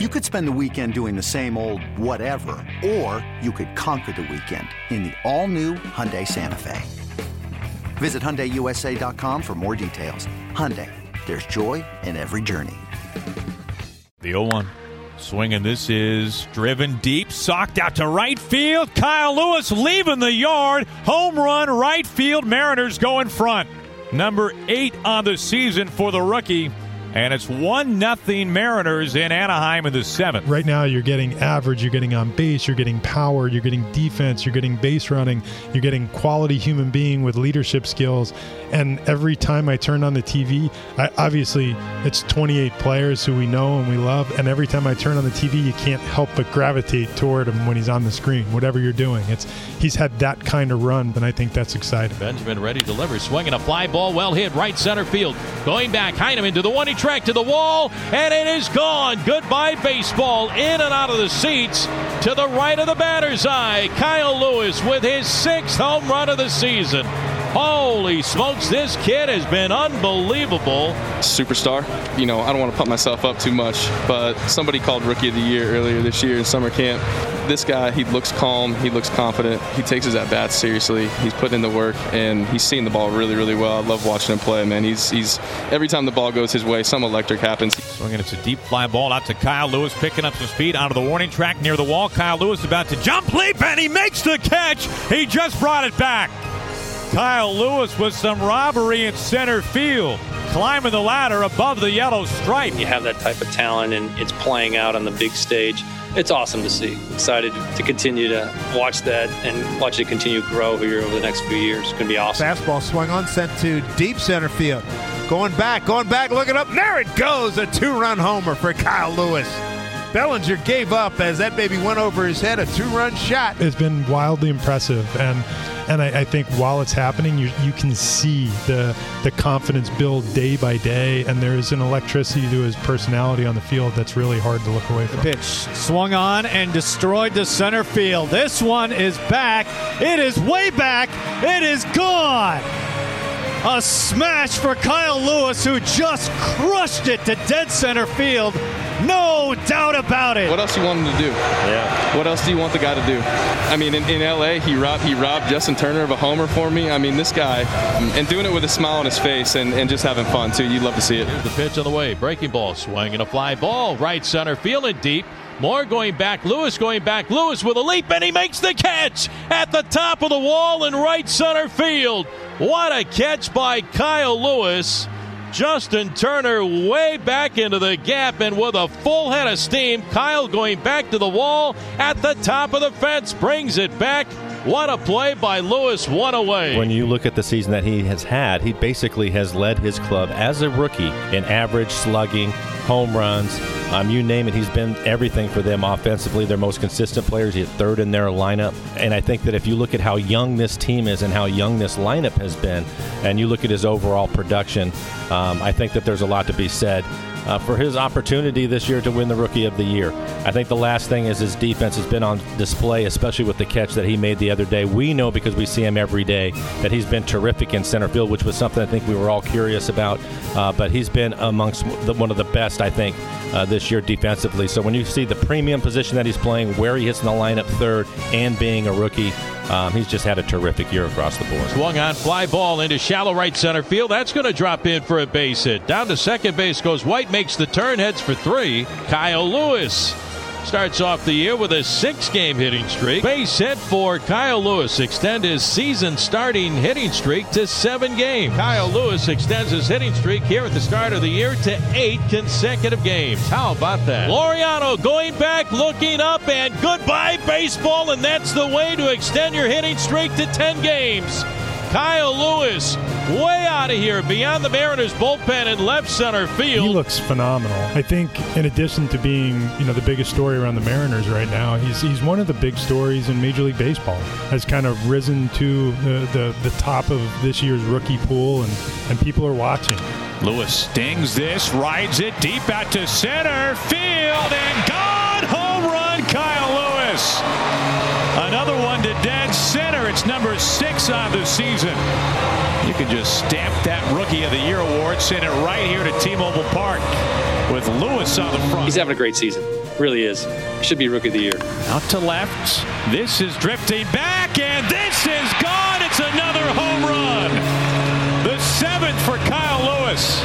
You could spend the weekend doing the same old whatever, or you could conquer the weekend in the all-new Hyundai Santa Fe. Visit HyundaiUSA.com for more details. Hyundai, there's joy in every journey. The 0 1. Swinging. This is driven deep, socked out to right field. Kyle Lewis leaving the yard. Home run, right field. Mariners go in front. Number eight on the season for the rookie. And it's 1 nothing Mariners in Anaheim in the seventh. Right now, you're getting average, you're getting on base, you're getting power, you're getting defense, you're getting base running, you're getting quality human being with leadership skills. And every time I turn on the TV, I, obviously it's 28 players who we know and we love. And every time I turn on the TV, you can't help but gravitate toward him when he's on the screen, whatever you're doing. It's He's had that kind of run, and I think that's exciting. Benjamin ready to deliver, swinging a fly ball, well hit, right center field. Going back, Heineman to the one he track to the wall, and it is gone. Goodbye, baseball. In and out of the seats to the right of the batter's eye. Kyle Lewis with his sixth home run of the season. Holy smokes, this kid has been unbelievable. Superstar. You know, I don't want to pump myself up too much, but somebody called Rookie of the Year earlier this year in summer camp. This guy, he looks calm, he looks confident, he takes his at bats seriously, he's putting in the work, and he's seeing the ball really, really well. I love watching him play, man. He's, he's every time the ball goes his way, some electric happens. Swinging, it's a deep fly ball out to Kyle Lewis, picking up some speed out of the warning track near the wall. Kyle Lewis about to jump leap, and he makes the catch. He just brought it back. Kyle Lewis with some robbery in center field, climbing the ladder above the yellow stripe. You have that type of talent, and it's playing out on the big stage. It's awesome to see. Excited to continue to watch that and watch it continue to grow here over the next few years. It's going to be awesome. Fastball swung on, sent to deep center field. Going back, going back, looking up. There it goes. A two run homer for Kyle Lewis. Bellinger gave up as that baby went over his head. A two run shot. It's been wildly impressive. And and I, I, think while it's happening, you you can see the the confidence build day by day, and there's an electricity to his personality on the field that's really hard to look away from. The pitch swung on and destroyed the center field. This one is back. It is way back. It is gone. A smash for Kyle Lewis, who just crushed it to dead center field. No doubt about it. What else do you want him to do? Yeah. What else do you want the guy to do? I mean, in, in LA, he robbed he robbed Justin Turner of a homer for me. I mean, this guy, and doing it with a smile on his face and, and just having fun too. You'd love to see it. Here's the pitch on the way. Breaking ball, swinging a fly ball, right center, feeling deep. Moore going back, Lewis going back, Lewis with a leap, and he makes the catch at the top of the wall in right center field. What a catch by Kyle Lewis. Justin Turner way back into the gap and with a full head of steam. Kyle going back to the wall at the top of the fence brings it back. What a play by Lewis, one away. When you look at the season that he has had, he basically has led his club as a rookie in average slugging, home runs, um, you name it. He's been everything for them offensively. Their most consistent players. He's third in their lineup. And I think that if you look at how young this team is and how young this lineup has been, and you look at his overall production, um, I think that there's a lot to be said uh, for his opportunity this year to win the Rookie of the Year. I think the last thing is his defense has been on display, especially with the catch that he made the other day. We know because we see him every day that he's been terrific in center field, which was something I think we were all curious about. Uh, but he's been amongst the, one of the best, I think, uh, this year defensively. So when you see the premium position that he's playing, where he hits in the lineup third, and being a rookie, um, he's just had a terrific year across the board. Swung on fly ball into shallow right center field. That's going to drop in for a base hit. Down to second base goes White, makes the turn, heads for three. Kyle Lewis starts off the year with a six game hitting streak. Base hit for Kyle Lewis. Extend his season starting hitting streak to seven games. Kyle Lewis extends his hitting streak here at the start of the year to eight consecutive games. How about that? Laureano going back, looking up, and goodbye, baseball. And that's the way to extend your hitting streak to 10 games. Kyle Lewis way out of here beyond the Mariners bullpen in left center field. He looks phenomenal. I think in addition to being, you know, the biggest story around the Mariners right now, he's he's one of the big stories in Major League Baseball. Has kind of risen to the, the, the top of this year's rookie pool and, and people are watching. Lewis stings this, rides it deep out to center field and gone home run Kyle Lewis. Another one to dead center. It's number six on the season. You can just stamp that Rookie of the Year award, send it right here to T-Mobile Park with Lewis on the front. He's having a great season. Really is. Should be rookie of the year. Out to left. This is drifting back, and this is gone. It's another home run. The seventh for Kyle Lewis.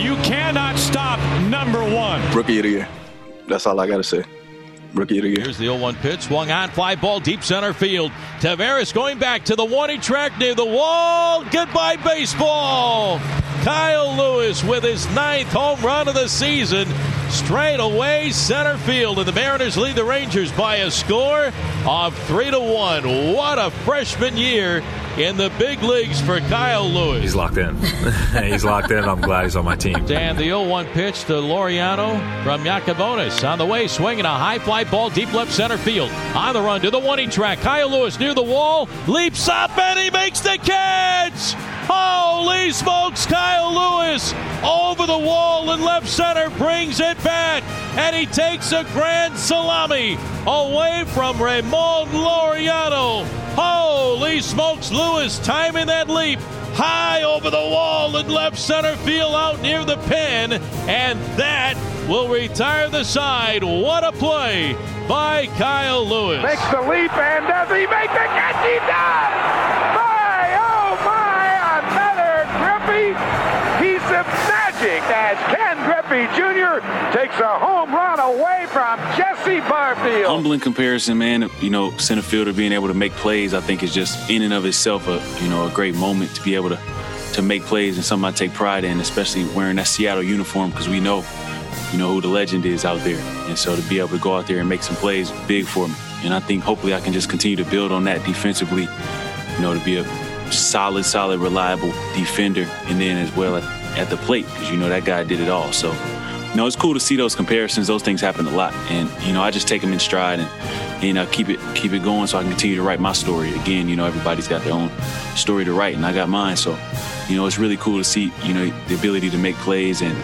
You cannot stop number one. Rookie of the year. That's all I got to say. Rookie of the year. Here's the 0 1 pitch. Swung on, fly ball, deep center field. Taveras going back to the warning track near the wall. Goodbye, baseball. Kyle Lewis with his ninth home run of the season. Straight away center field, and the Mariners lead the Rangers by a score of three to one. What a freshman year in the big leagues for Kyle Lewis. He's locked in. he's locked in. I'm glad he's on my team. And the 0-1 pitch to Laureano from Yacabonis on the way, swinging a high fly ball deep left center field. On the run to the one track. Kyle Lewis near the wall, leaps up and he makes the catch. Holy smokes, Kyle Lewis over the wall in left center brings it back, and he takes a grand salami away from Ramon Laureano. Holy smokes, Lewis timing that leap high over the wall in left center field out near the pin, and that will retire the side. What a play by Kyle Lewis. Makes the leap, and does he make the catch? He does! My, oh my, another Griffey piece of magic as Ken Griffey Jr. takes a home run away from Jesse Barfield. Humbling comparison, man. You know, center fielder being able to make plays, I think is just in and of itself a you know a great moment to be able to to make plays and something I take pride in, especially wearing that Seattle uniform because we know you know who the legend is out there, and so to be able to go out there and make some plays, big for me. And I think hopefully I can just continue to build on that defensively. You know, to be a solid, solid, reliable defender, and then as well at, the plate because you know that guy did it all. So, you know, it's cool to see those comparisons. Those things happen a lot, and you know, I just take them in stride and you know keep it keep it going so I can continue to write my story. Again, you know, everybody's got their own story to write, and I got mine. So, you know, it's really cool to see you know the ability to make plays and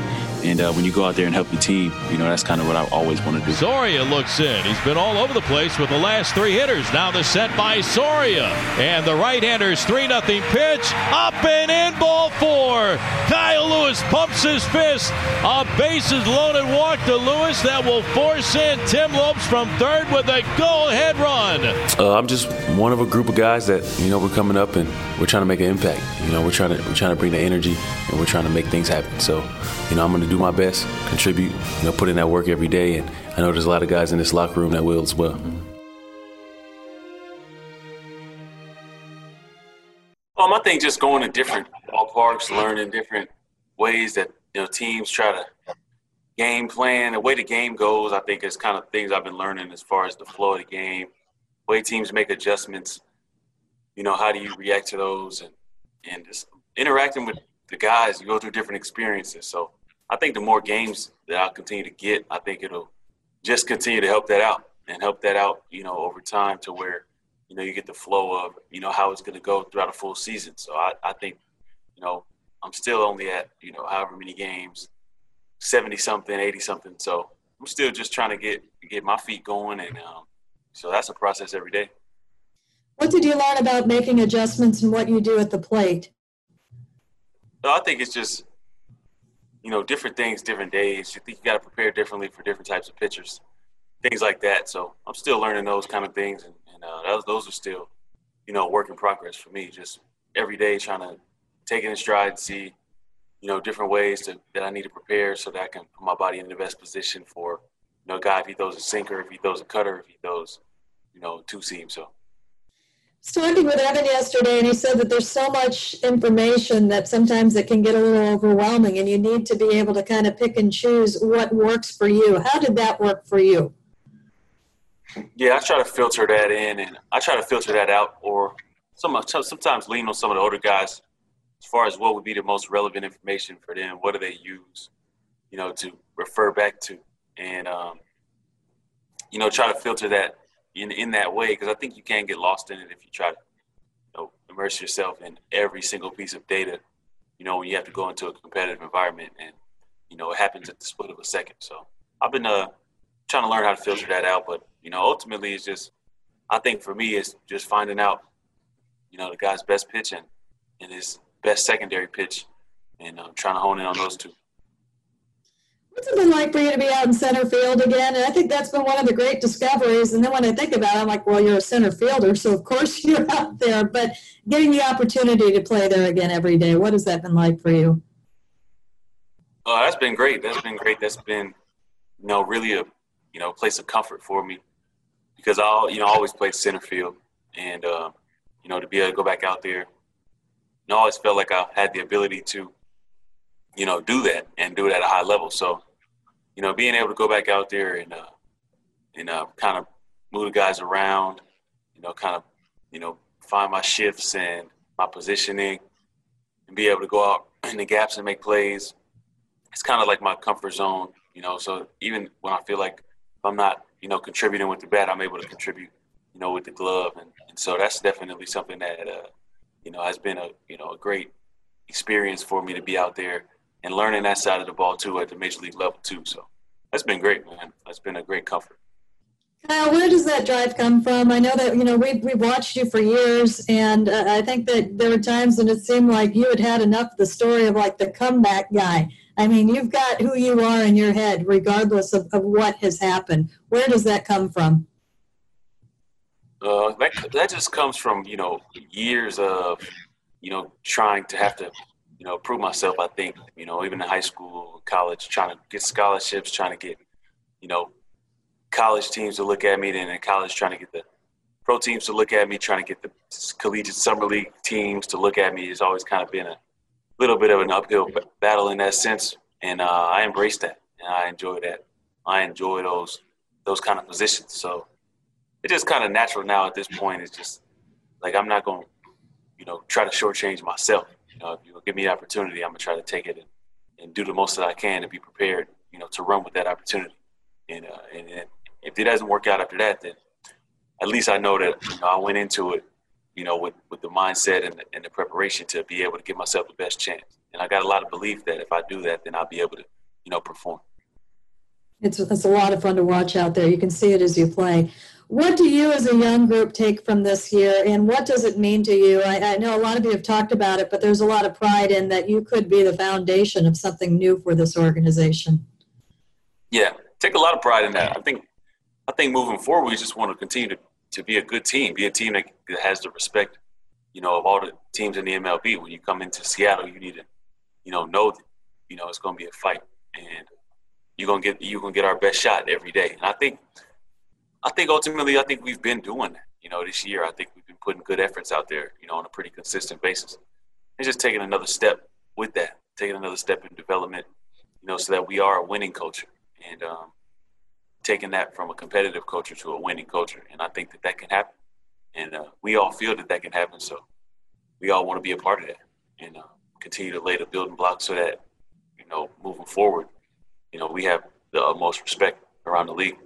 and uh, when you go out there and help your team, you know, that's kind of what I always want to do. Soria looks in. He's been all over the place with the last three hitters. Now the set by Soria. And the right-hander's 3-0 pitch. Up and in, ball four. Kyle Lewis pumps his fist. A bases loaded walk to Lewis that will force in Tim Lopes from third with a go-ahead run. Uh, I'm just one of a group of guys that, you know, we're coming up and we're trying to make an impact. You know, we're trying to, we're trying to bring the energy and we're trying to make things happen. So, you know, I'm going to do my best, contribute, you know, put in that work every day. And I know there's a lot of guys in this locker room that will as well. Um, I think just going to different ballparks, learning different ways that you know teams try to game plan. The way the game goes, I think is kind of things I've been learning as far as the flow of the game, way teams make adjustments. You know, how do you react to those, and and just interacting with the guys. You go through different experiences, so I think the more games that I'll continue to get, I think it'll just continue to help that out and help that out. You know, over time to where you know, you get the flow of, you know, how it's going to go throughout a full season. So I, I think, you know, I'm still only at, you know, however many games, 70 something, 80 something. So I'm still just trying to get, get my feet going. And um, so that's a process every day. What did you learn about making adjustments and what you do at the plate? So I think it's just, you know, different things, different days. You think you got to prepare differently for different types of pitchers, things like that. So I'm still learning those kind of things. And, uh, those, those are still, you know, work in progress for me. Just every day trying to take it in stride, see, you know, different ways to, that I need to prepare so that I can put my body in the best position for, you know, guy if he throws a sinker, if he throws a cutter, if he throws, you know, two seam. So. Talking with Evan yesterday, and he said that there's so much information that sometimes it can get a little overwhelming, and you need to be able to kind of pick and choose what works for you. How did that work for you? Yeah, I try to filter that in, and I try to filter that out, or some sometimes lean on some of the older guys as far as what would be the most relevant information for them. What do they use, you know, to refer back to, and um, you know, try to filter that in in that way because I think you can get lost in it if you try to, you know, immerse yourself in every single piece of data. You know, when you have to go into a competitive environment, and you know, it happens at the split of a second. So I've been uh trying to learn how to filter that out, but you know, ultimately it's just I think for me it's just finding out, you know, the guy's best pitch and, and his best secondary pitch and um, trying to hone in on those two. What's it been like for you to be out in center field again? And I think that's been one of the great discoveries. And then when I think about it, I'm like, well, you're a center fielder, so of course you're out there. But getting the opportunity to play there again every day, what has that been like for you? Uh, that's been great. That's been great. That's been, you know, really a, you know, place of comfort for me because I, you know, always played center field, and uh, you know, to be able to go back out there, know, I always felt like I had the ability to, you know, do that and do it at a high level. So, you know, being able to go back out there and, uh, and uh, kind of move the guys around, you know, kind of, you know, find my shifts and my positioning, and be able to go out in the gaps and make plays. It's kind of like my comfort zone, you know. So even when I feel like if I'm not, you know, contributing with the bat, I'm able to contribute, you know, with the glove, and, and so that's definitely something that, uh, you know, has been a, you know, a great experience for me to be out there and learning that side of the ball too at the major league level too. So that's been great, man. That's been a great comfort. Kyle, where does that drive come from? I know that you know we we watched you for years, and uh, I think that there were times when it seemed like you had had enough of the story of like the comeback guy. I mean, you've got who you are in your head, regardless of, of what has happened. Where does that come from? Uh, that that just comes from you know years of you know trying to have to you know prove myself. I think you know even in high school, college, trying to get scholarships, trying to get you know college teams to look at me, then in college trying to get the pro teams to look at me, trying to get the collegiate summer league teams to look at me has always kind of been a little bit of an uphill battle in that sense, and uh, I embrace that and I enjoy that. I enjoy those those kind of positions. So it's just kind of natural now at this point. It's just like I'm not going to, you know, try to shortchange myself. You know, if you give me the opportunity, I'm gonna try to take it and, and do the most that I can to be prepared. You know, to run with that opportunity. And, uh, and, and if it doesn't work out after that, then at least I know that you know, I went into it you know, with, with the mindset and the, and the preparation to be able to give myself the best chance. And I got a lot of belief that if I do that, then I'll be able to, you know, perform. It's, it's a lot of fun to watch out there. You can see it as you play. What do you as a young group take from this year and what does it mean to you? I, I know a lot of you have talked about it, but there's a lot of pride in that you could be the foundation of something new for this organization. Yeah, take a lot of pride in that. I think I think moving forward, we just want to continue to to be a good team, be a team that has the respect, you know, of all the teams in the MLB. When you come into Seattle, you need to, you know, know that, you know, it's going to be a fight, and you're gonna get you're gonna get our best shot every day. And I think, I think ultimately, I think we've been doing that. You know, this year, I think we've been putting good efforts out there, you know, on a pretty consistent basis. And just taking another step with that, taking another step in development, you know, so that we are a winning culture. And um, taking that from a competitive culture to a winning culture. And I think that that can happen. And uh, we all feel that that can happen. So we all want to be a part of that and uh, continue to lay the building blocks so that, you know, moving forward, you know, we have the utmost respect around the league.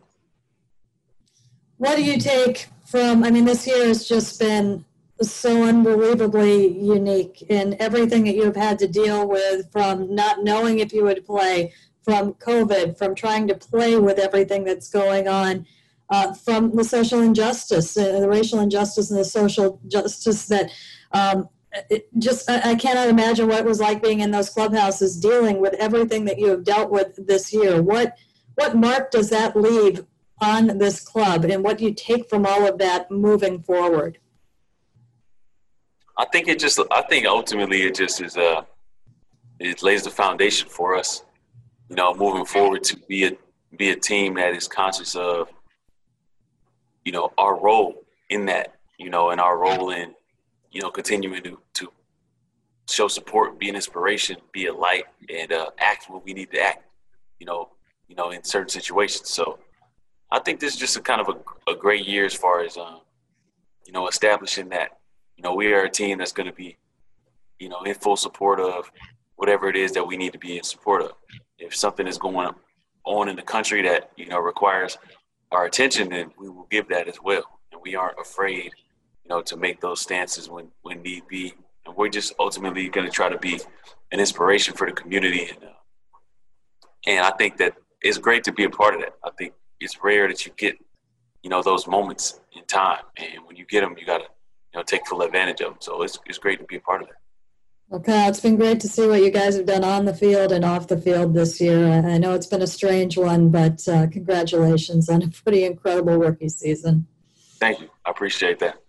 What do you take from, I mean, this year has just been so unbelievably unique in everything that you've had to deal with from not knowing if you would play from COVID, from trying to play with everything that's going on, uh, from the social injustice, uh, the racial injustice, and the social justice that um, just I, I cannot imagine what it was like being in those clubhouses dealing with everything that you have dealt with this year. What what mark does that leave on this club, and what do you take from all of that moving forward? I think it just I think ultimately it just is uh it lays the foundation for us you know, moving forward to be a be a team that is conscious of, you know, our role in that, you know, and our role in, you know, continuing to to show support, be an inspiration, be a light, and uh, act when we need to act, you know, you know, in certain situations. So, I think this is just a kind of a, a great year as far as, um, you know, establishing that, you know, we are a team that's going to be, you know, in full support of whatever it is that we need to be in support of if something is going on in the country that you know requires our attention, then we will give that as well. And we aren't afraid, you know, to make those stances when when need be. And we're just ultimately going to try to be an inspiration for the community. And, uh, and I think that it's great to be a part of that. I think it's rare that you get, you know, those moments in time. And when you get them, you got to, you know, take full advantage of them. So it's, it's great to be a part of that. Okay, it's been great to see what you guys have done on the field and off the field this year. I know it's been a strange one, but uh, congratulations on a pretty incredible rookie season. Thank you. I appreciate that.